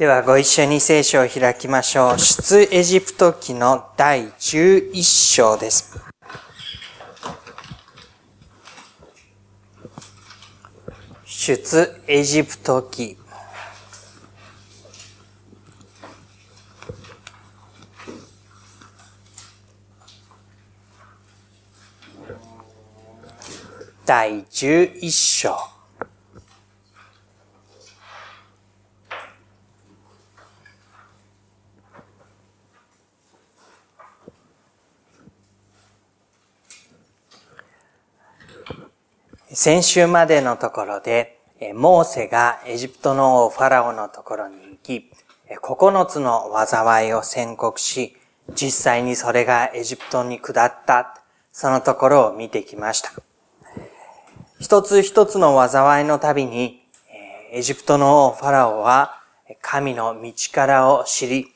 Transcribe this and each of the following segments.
ではご一緒に聖書を開きましょう。出エジプト記の第11章です。出エジプト記第11章先週までのところで、モーセがエジプトの王ファラオのところに行き、9つの災いを宣告し、実際にそれがエジプトに下った、そのところを見てきました。一つ一つの災いのたびに、エジプトの王ファラオは神の道からを知り、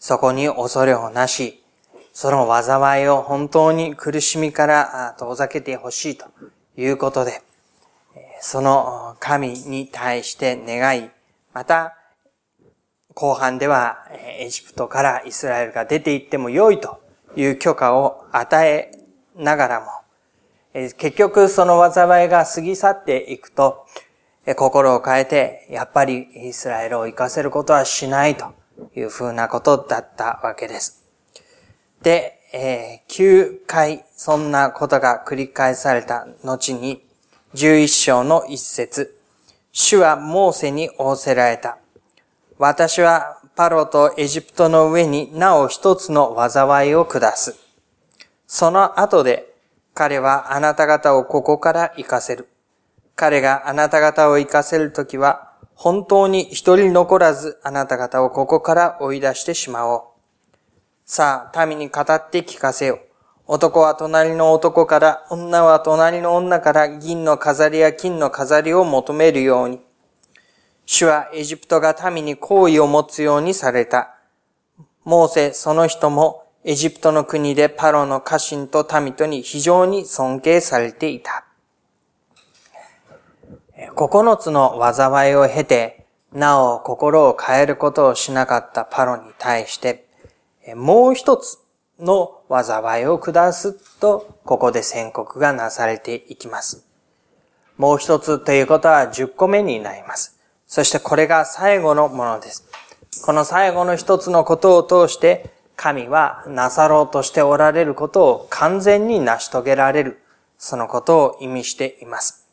そこに恐れをなし、その災いを本当に苦しみから遠ざけてほしいということで、その神に対して願い、また、後半ではエジプトからイスラエルが出て行っても良いという許可を与えながらも、結局その災いが過ぎ去っていくと、心を変えて、やっぱりイスラエルを生かせることはしないというふうなことだったわけです。で、えー、9回そんなことが繰り返された後に、11章の一節、主はモーセに仰せられた。私はパロとエジプトの上になお一つの災いを下す。その後で彼はあなた方をここから行かせる。彼があなた方を行かせるときは、本当に一人残らずあなた方をここから追い出してしまおう。さあ、民に語って聞かせよ。男は隣の男から、女は隣の女から銀の飾りや金の飾りを求めるように。主はエジプトが民に好意を持つようにされた。モーセ、その人もエジプトの国でパロの家臣と民とに非常に尊敬されていた。九つの災いを経て、なお心を変えることをしなかったパロに対して、もう一つの災いを下すと、ここで宣告がなされていきます。もう一つということは10個目になります。そしてこれが最後のものです。この最後の一つのことを通して、神はなさろうとしておられることを完全に成し遂げられる、そのことを意味しています。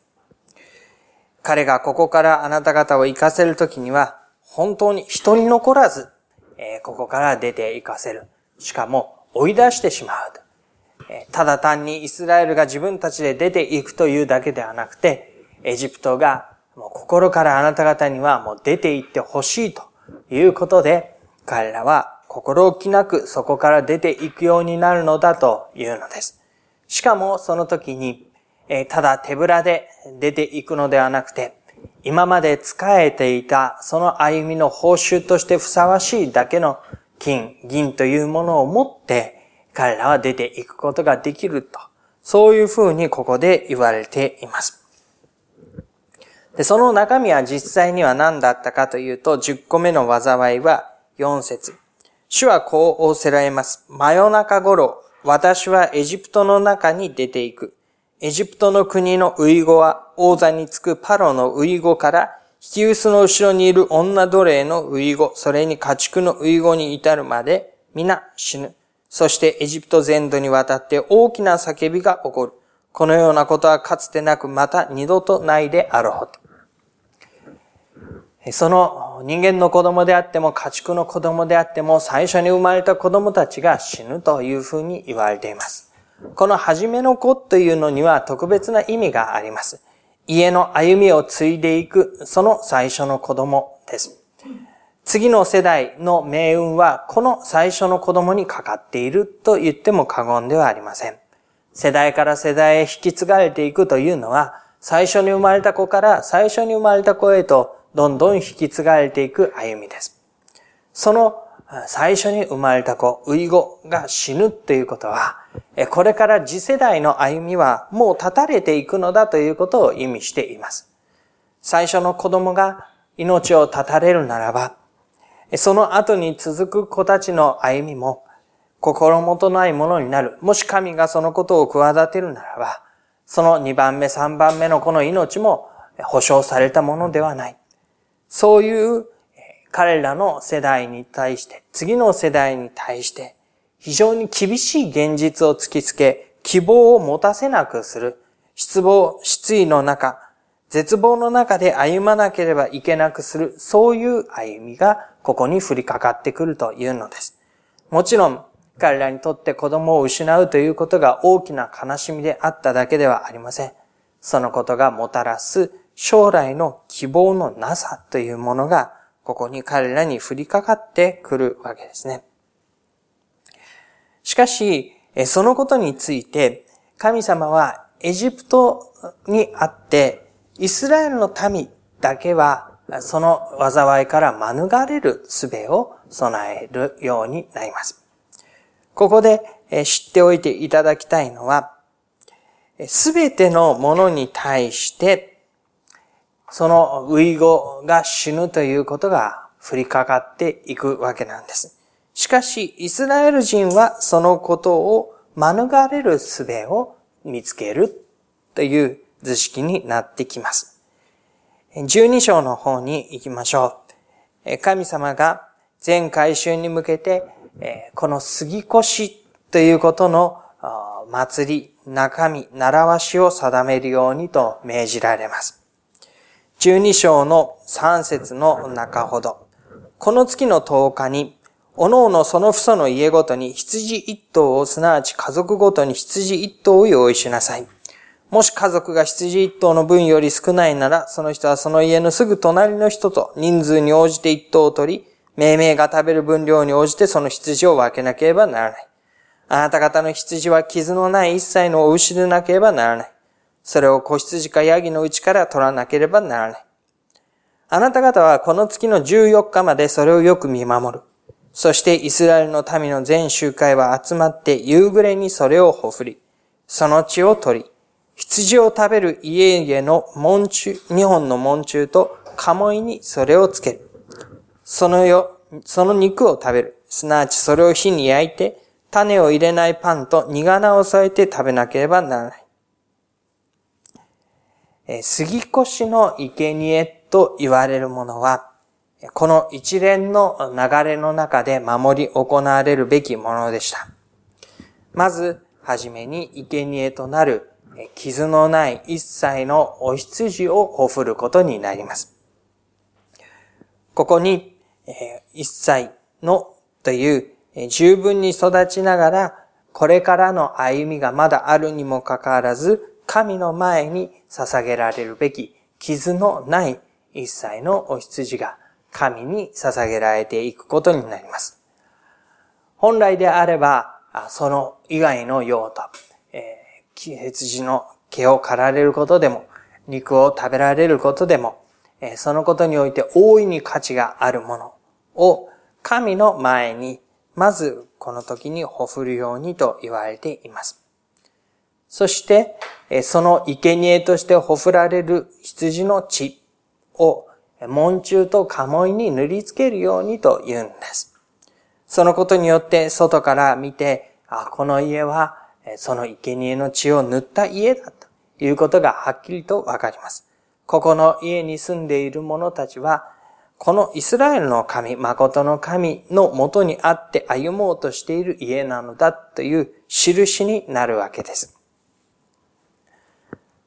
彼がここからあなた方を行かせるときには、本当に一人残らずえここから出て行かせる。しかも追い出してしまう。ただ単にイスラエルが自分たちで出て行くというだけではなくて、エジプトがもう心からあなた方にはもう出て行ってほしいということで、彼らは心置きなくそこから出て行くようになるのだというのです。しかもその時に、ただ手ぶらで出て行くのではなくて、今まで仕えていたその歩みの報酬としてふさわしいだけの金、銀というものを持って彼らは出ていくことができると。そういうふうにここで言われています。でその中身は実際には何だったかというと、10個目の災いは4節主はこう仰せられます。真夜中頃、私はエジプトの中に出ていく。エジプトの国のウイゴは王座につくパロのウイゴから引き薄の後ろにいる女奴隷のウイゴ、それに家畜のウイゴに至るまで皆死ぬ。そしてエジプト全土にわたって大きな叫びが起こる。このようなことはかつてなくまた二度とないであろうと。その人間の子供であっても家畜の子供であっても最初に生まれた子供たちが死ぬというふうに言われています。この初めの子というのには特別な意味があります。家の歩みを継いでいく、その最初の子供です。次の世代の命運はこの最初の子供にかかっていると言っても過言ではありません。世代から世代へ引き継がれていくというのは、最初に生まれた子から最初に生まれた子へとどんどん引き継がれていく歩みです。その最初に生まれた子、ウイゴが死ぬということは、これから次世代の歩みはもう立たれていくのだということを意味しています。最初の子供が命を絶たれるならば、その後に続く子たちの歩みも心もとないものになる。もし神がそのことを企てるならば、その2番目、3番目のこの命も保証されたものではない。そういう彼らの世代に対して、次の世代に対して、非常に厳しい現実を突きつけ、希望を持たせなくする、失望、失意の中、絶望の中で歩まなければいけなくする、そういう歩みがここに降りかかってくるというのです。もちろん、彼らにとって子供を失うということが大きな悲しみであっただけではありません。そのことがもたらす将来の希望のなさというものが、ここに彼らに降りかかってくるわけですね。しかし、そのことについて、神様はエジプトにあって、イスラエルの民だけは、その災いから免れる術を備えるようになります。ここで知っておいていただきたいのは、すべてのものに対して、そのウイゴが死ぬということが降りかかっていくわけなんです。しかし、イスラエル人はそのことを免れる術を見つけるという図式になってきます。12章の方に行きましょう。神様が全回収に向けて、この杉越ということの祭り、中身、習わしを定めるようにと命じられます。12章の3節の中ほど。この月の10日に、おのおのその父祖の家ごとに羊一頭を、すなわち家族ごとに羊一頭を用意しなさい。もし家族が羊一頭の分より少ないなら、その人はその家のすぐ隣の人と人数に応じて一頭を取り、命名が食べる分量に応じてその羊を分けなければならない。あなた方の羊は傷のない一切のお牛でなければならない。それを子羊かヤギのうちから取らなければならない。あなた方はこの月の14日までそれをよく見守る。そしてイスラエルの民の全集会は集まって夕暮れにそれをほふり、その血を取り、羊を食べる家々の門中、日本の門中と鴨居にそれをつける。そのよ、その肉を食べる。すなわちそれを火に焼いて、種を入れないパンと苦菜を添えて食べなければならない。え杉越の生贄と言われるものは、この一連の流れの中で守り行われるべきものでした。まず、はじめに生贄となる傷のない一切のお羊をほふることになります。ここに、一切のという十分に育ちながら、これからの歩みがまだあるにもかかわらず、神の前に捧げられるべき傷のない一切のお羊が神に捧げられていくことになります。本来であれば、その以外の用途、えー、羊の毛を刈られることでも、肉を食べられることでも、えー、そのことにおいて大いに価値があるものを神の前に、まずこの時にほふるようにと言われています。そして、その生贄としてほふられる羊の血を門中と鴨居に塗りつけるようにと言うんです。そのことによって外から見て、あ、この家はその生贄の血を塗った家だということがはっきりとわかります。ここの家に住んでいる者たちは、このイスラエルの神、誠の神のもとにあって歩もうとしている家なのだという印になるわけです。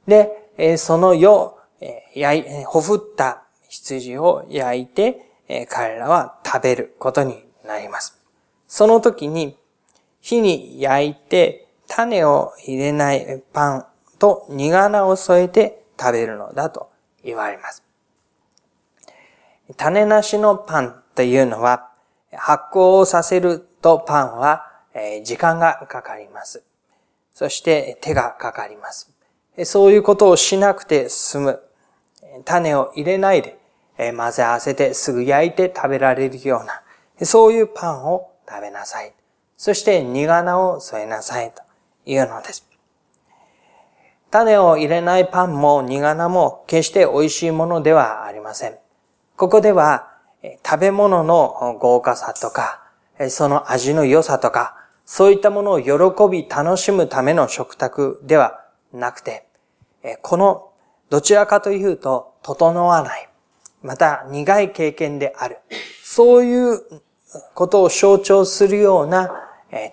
で、その世、ほふった羊を焼いて、彼らは食べることになります。その時に、火に焼いて種を入れないパンと苦菜を添えて食べるのだと言われます。種なしのパンというのは、発酵をさせるとパンは時間がかかります。そして手がかかります。そういうことをしなくて済む。種を入れないで混ぜ合わせてすぐ焼いて食べられるような、そういうパンを食べなさい。そして苦菜を添えなさいというのです。種を入れないパンも苦菜も決して美味しいものではありません。ここでは、食べ物の豪華さとか、その味の良さとか、そういったものを喜び楽しむための食卓ではなくて、このどちらかというと、整わない。また苦い経験である。そういうことを象徴するような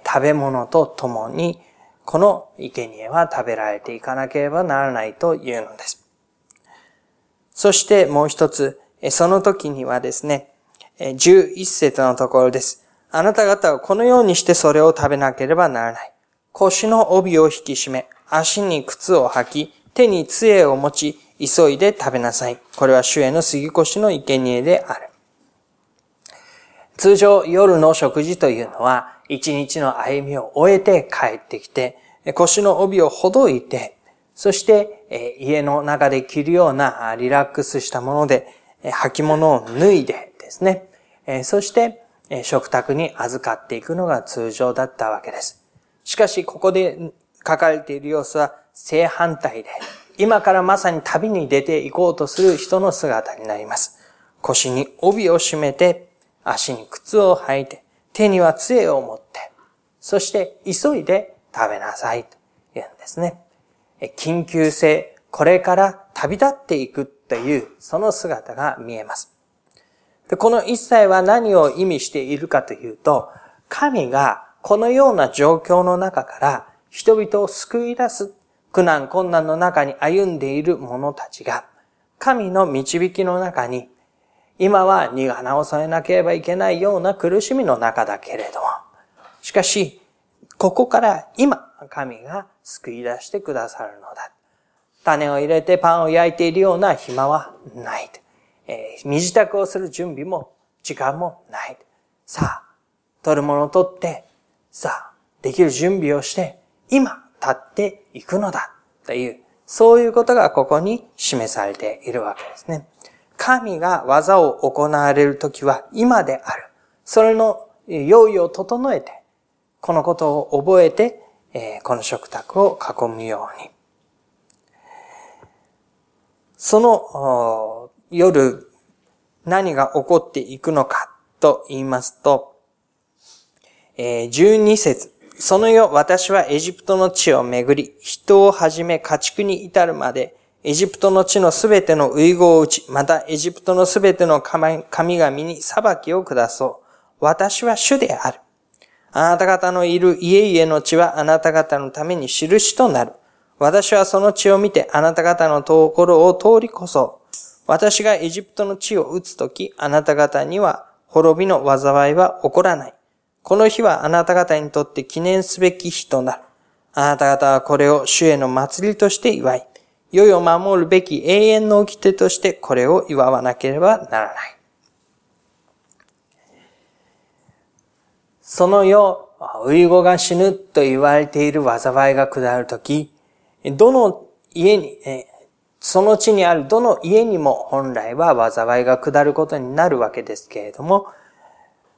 食べ物とともに、この生贄は食べられていかなければならないというのです。そしてもう一つ、その時にはですね、11節のところです。あなた方はこのようにしてそれを食べなければならない。腰の帯を引き締め、足に靴を履き、手に杖を持ち、急いで食べなさい。これは主への杉越の生贄である。通常夜の食事というのは、一日の歩みを終えて帰ってきて、腰の帯をほどいて、そして家の中で着るようなリラックスしたもので、履物を脱いでですね、そして食卓に預かっていくのが通常だったわけです。しかし、ここで書かれている様子は正反対で、今からまさに旅に出て行こうとする人の姿になります。腰に帯を締めて、足に靴を履いて、手には杖を持って、そして急いで食べなさいと言うんですね。緊急性、これから旅立っていくという、その姿が見えます。でこの一切は何を意味しているかというと、神がこのような状況の中から人々を救い出す苦難困難の中に歩んでいる者たちが、神の導きの中に、今は荷花を添えなければいけないような苦しみの中だけれども、しかし、ここから今、神が救い出してくださるのだ。種を入れてパンを焼いているような暇はない。えー、身支度をする準備も時間もない。さあ、取るものを取って、さあ、できる準備をして、今、立っていくのだという、そういうことがここに示されているわけですね。神が技を行われるときは今である。それの用意を整えて、このことを覚えて、この食卓を囲むように。その夜、何が起こっていくのかと言いますと、12節その夜、私はエジプトの地を巡り、人をはじめ家畜に至るまで、エジプトの地のすべての遺語を打ち、またエジプトのすべての神々に裁きを下そう。私は主である。あなた方のいる家々の地はあなた方のために印となる。私はその地を見てあなた方のところを通りこそ。私がエジプトの地を打つとき、あなた方には滅びの災いは起こらない。この日はあなた方にとって記念すべき日となる。あなた方はこれを主への祭りとして祝い、世を守るべき永遠の掟としてこれを祝わなければならない。その世、ウイゴが死ぬと言われている災いが下るとき、どの家に、その地にあるどの家にも本来は災いが下ることになるわけですけれども、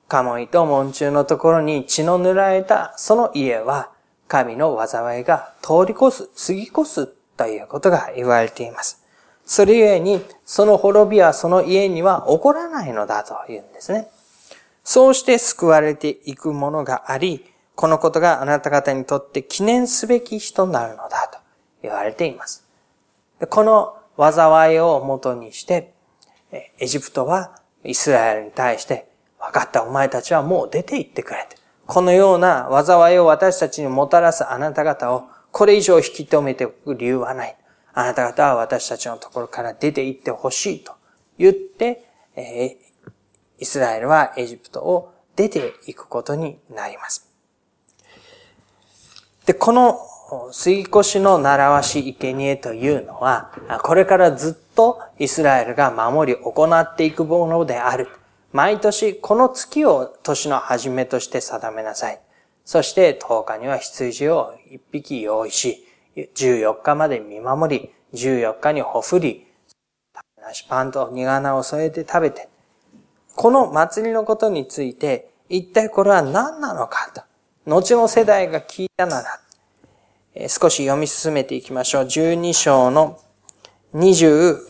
カモイと門中のところに血の塗られたその家は神の災いが通り越す、過ぎ越すということが言われています。それゆえに、その滅びはその家には起こらないのだというんですね。そうして救われていくものがあり、このことがあなた方にとって記念すべき日となるのだと言われています。この災いをもとにして、エジプトはイスラエルに対して分かった、お前たちはもう出て行ってくれて。このような災いを私たちにもたらすあなた方を、これ以上引き止めておく理由はない。あなた方は私たちのところから出て行ってほしいと言って、えー、イスラエルはエジプトを出ていくことになります。で、この杉越の習わし生贄というのは、これからずっとイスラエルが守り行っていくものである。毎年この月を年の初めとして定めなさい。そして10日には羊を1匹用意し、14日まで見守り、14日にほふり、なしパンと苦花を添えて食べて、この祭りのことについて、一体これは何なのかと、後の世代が聞いたなら、少し読み進めていきましょう。12章の25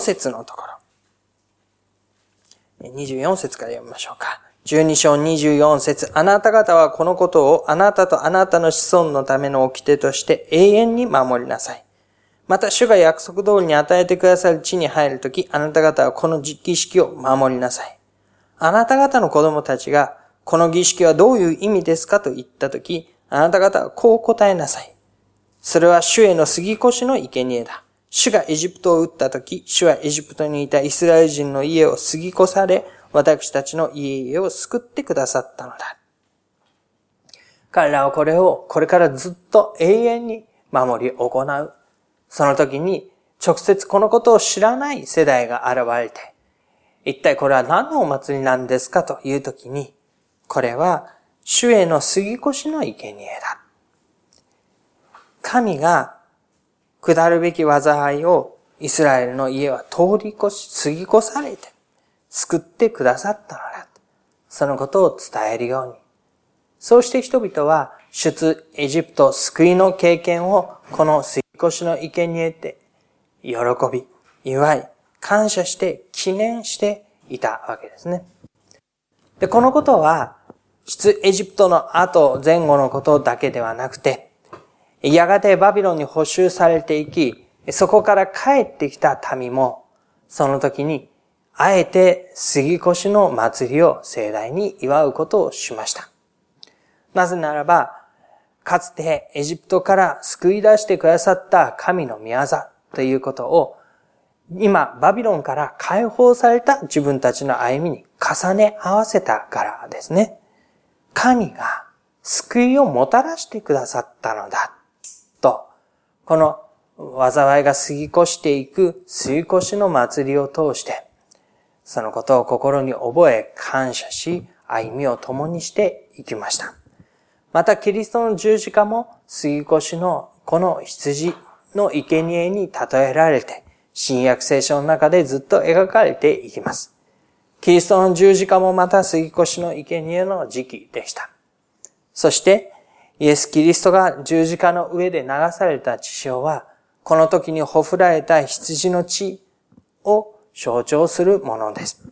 節のところ。24節から読みましょうか。12章24節あなた方はこのことをあなたとあなたの子孫のための掟として永遠に守りなさい。また主が約束通りに与えてくださる地に入るとき、あなた方はこの儀式を守りなさい。あなた方の子供たちが、この儀式はどういう意味ですかと言ったとき、あなた方はこう答えなさい。それは主への杉越の生贄だ。主がエジプトを撃ったとき、主はエジプトにいたイスラエル人の家を杉越され、私たちの家々を救ってくださったのだ。彼らはこれをこれからずっと永遠に守り行う。その時に直接このことを知らない世代が現れて、一体これは何のお祭りなんですかという時に、これは主への杉越しの生贄だ。神が下るべき災いをイスラエルの家は通り越し、過ぎ越されて、救ってくださったのだ。そのことを伝えるように。そうして人々は出エジプト救いの経験をこの過ぎ越しの生贄で喜び、祝い、感謝して記念していたわけですね。で、このことは、出エジプトの後前後のことだけではなくて、やがてバビロンに補修されていき、そこから帰ってきた民も、その時に、あえて杉越の祭りを盛大に祝うことをしました。なぜならば、かつてエジプトから救い出してくださった神の御業ということを、今、バビロンから解放された自分たちの歩みに重ね合わせたからですね。神が救いをもたらしてくださったのだ。この災いが過ぎ越していく過ぎ越しの祭りを通して、そのことを心に覚え感謝し、歩みを共にしていきました。また、キリストの十字架も過ぎ越しのこの羊の生贄に例えられて、新約聖書の中でずっと描かれていきます。キリストの十字架もまた過ぎ越しの生贄の時期でした。そして、イエス・キリストが十字架の上で流された血潮は、この時にほふられた羊の血を象徴するものです。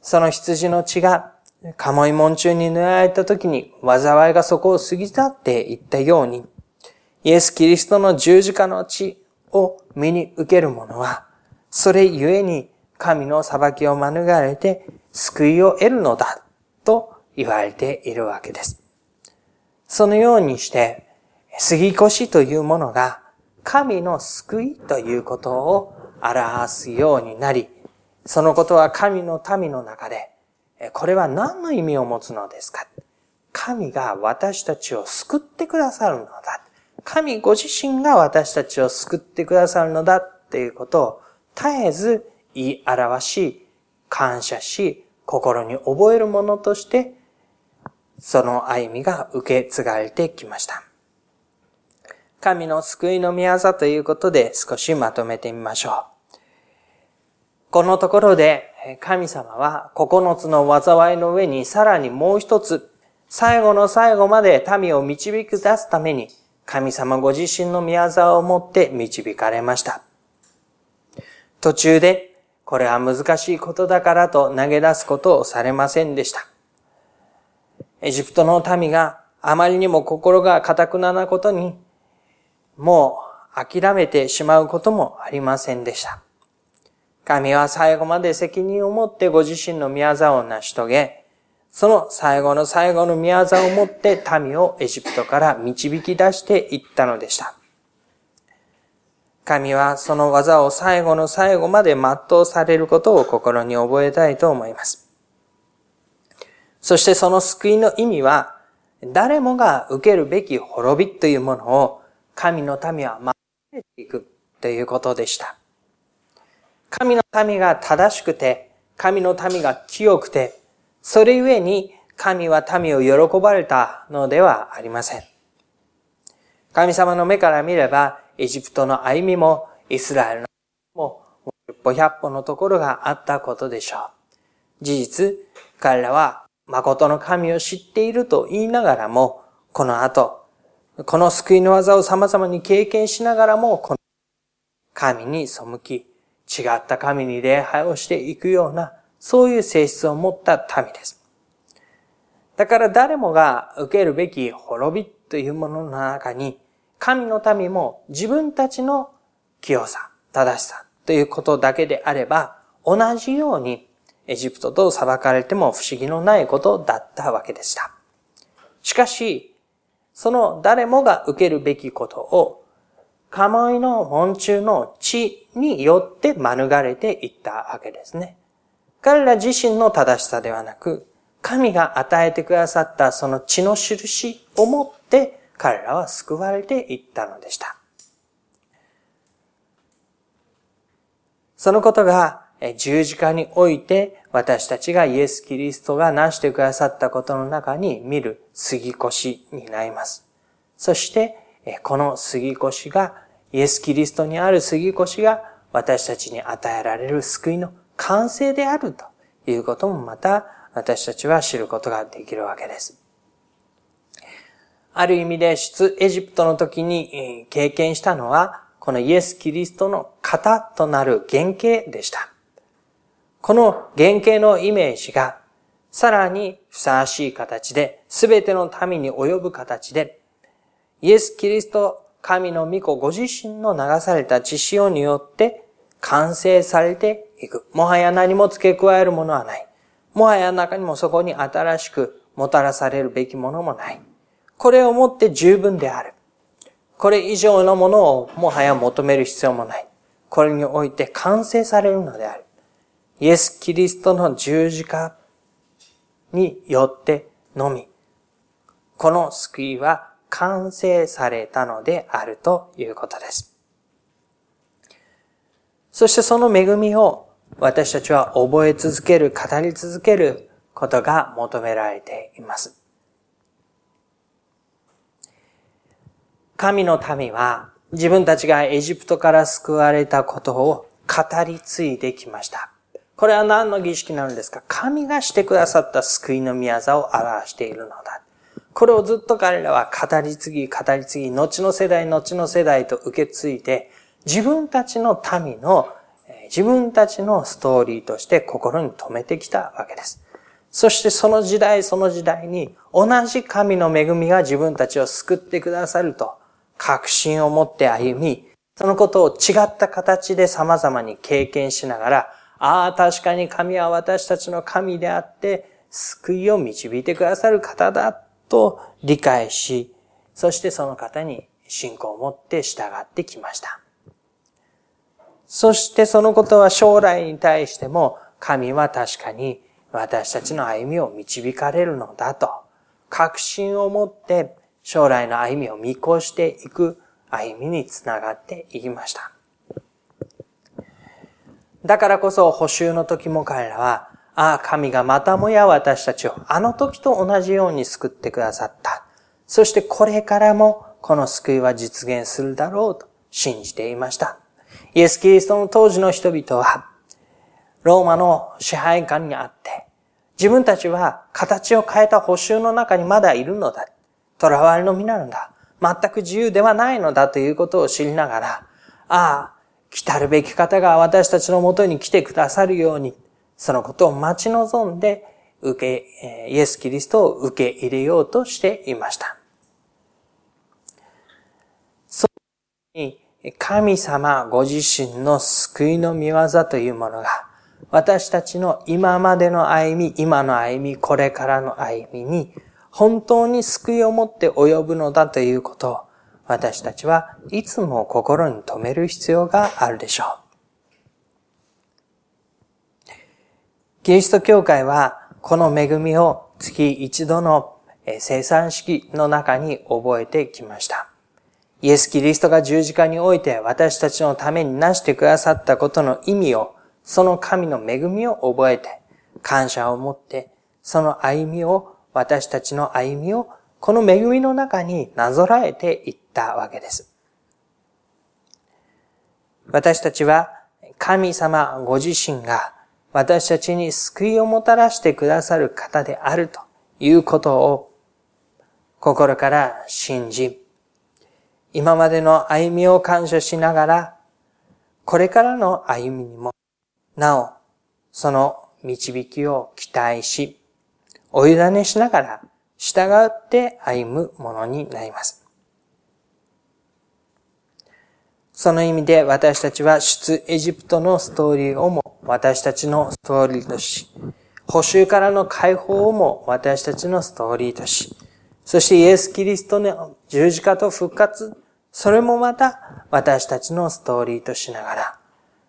その羊の血が、鴨居門中に塗られた時に災いがそこを過ぎ去っていったように、イエス・キリストの十字架の血を身に受ける者は、それゆえに神の裁きを免れて救いを得るのだと言われているわけです。そのようにして、杉越というものが神の救いということを表すようになり、そのことは神の民の中で、これは何の意味を持つのですか？神が私たちを救ってくださるのだ。神ご自身が私たちを救ってくださるのだっていうことを絶えず言い表し、感謝し、心に覚えるものとしてその歩みが受け継がれてきました。神の救いの宮座ということで少しまとめてみましょう。このところで神様は9つの災いの上にさらにもう一つ最後の最後まで民を導き出すために神様ご自身の宮沢を持って導かれました。途中でこれは難しいことだからと投げ出すことをされませんでした。エジプトの民があまりにも心が堅くななことに、もう諦めてしまうこともありませんでした。神は最後まで責任を持ってご自身の宮沢を成し遂げ、その最後の最後の宮沢を持って民をエジプトから導き出していったのでした。神はその技を最後の最後まで全うされることを心に覚えたいと思います。そしてその救いの意味は、誰もが受けるべき滅びというものを神の民は守れていくということでした。神の民が正しくて、神の民が清くて、それゆえに神は民を喜ばれたのではありません。神様の目から見れば、エジプトの歩みもイスラエルのも一歩百歩のところがあったことでしょう。事実、彼らは誠の神を知っていると言いながらも、この後、この救いの技を様々に経験しながらも、この神に背き、違った神に礼拝をしていくような、そういう性質を持った民です。だから誰もが受けるべき滅びというものの中に、神の民も自分たちの清さ、正しさということだけであれば、同じようにエジプトと裁かれても不思議のないことだったわけでした。しかし、その誰もが受けるべきことを、カモイの門中の地によって免れていったわけですね。彼ら自身の正しさではなく、神が与えてくださったその血の印をもって彼らは救われていったのでした。そのことが十字架において私たちがイエス・キリストが成してくださったことの中に見る杉越になります。そして、この杉越がイエス・キリストにある杉越が私たちに与えられる救いの完成であるということもまた私たちは知ることができるわけです。ある意味で出エジプトの時に経験したのは、このイエス・キリストの型となる原型でした。この原型のイメージが、さらにふさわしい形で、すべての民に及ぶ形で、イエス・キリスト神の御子ご自身の流された血潮によって完成されていく。もはや何も付け加えるものはない。もはや中にもそこに新しくもたらされるべきものもない。これをもって十分である。これ以上のものをもはや求める必要もない。これにおいて完成されるのである。イエス・キリストの十字架によってのみ、この救いは完成されたのであるということです。そしてその恵みを私たちは覚え続ける、語り続けることが求められています。神の民は自分たちがエジプトから救われたことを語り継いできました。これは何の儀式なのですか？神がしてくださった救いの宮座を表しているのだ。これをずっと彼らは語り継ぎ、語り継ぎ、後の世代、後の世代と受け継いで、自分たちの民の、自分たちのストーリーとして心に留めてきたわけです。そしてその時代その時代に同じ神の恵みが自分たちを救ってくださると確信を持って歩み、そのことを違った形で様々に経験しながら、ああ、確かに神は私たちの神であって、救いを導いてくださる方だと理解し、そしてその方に信仰を持って従ってきました。そしてそのことは将来に対しても神は確かに私たちの歩みを導かれるのだと確信を持って将来の歩みを見越していく歩みにつながっていきました。だからこそ補修の時も彼らはああ、神がまたもや私たちをあの時と同じように救ってくださった。そしてこれからもこの救いは実現するだろうと信じていました。イエス・キリストの当時の人々は、ローマの支配下にあって、自分たちは形を変えた補修の中にまだいるのだ。囚われの身なのだ。全く自由ではないのだということを知りながら、ああ、来たるべき方が私たちのもとに来てくださるように、そのことを待ち望んで、受け、イエス・キリストを受け入れようとしていました。そうに、神様ご自身の救いの見業というものが、私たちの今までの歩み、今の歩み、これからの歩みに、本当に救いを持って及ぶのだということを、私たちはいつも心に留める必要があるでしょう。キリスト教会はこの恵みを月一度の生産式の中に覚えてきました。イエス・キリストが十字架において私たちのためになしてくださったことの意味を、その神の恵みを覚えて、感謝を持って、その歩みを、私たちの歩みを、この恵みの中になぞらえていったわけです。私たちは神様ご自身が私たちに救いをもたらしてくださる方であるということを心から信じ、今までの歩みを感謝しながら、これからの歩みにも、なお、その導きを期待し、お委ねしながら従って歩むものになります。その意味で私たちは出エジプトのストーリーをも私たちのストーリーとし、補修からの解放をも私たちのストーリーとし、そしてイエス・キリストの十字架と復活、それもまた私たちのストーリーとしながら、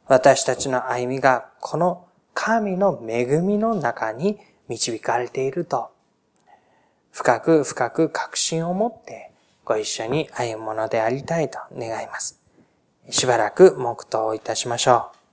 私たちの歩みがこの神の恵みの中に導かれていると、深く深く確信を持ってご一緒に歩むものでありたいと願います。しばらく黙祷いたしましょう。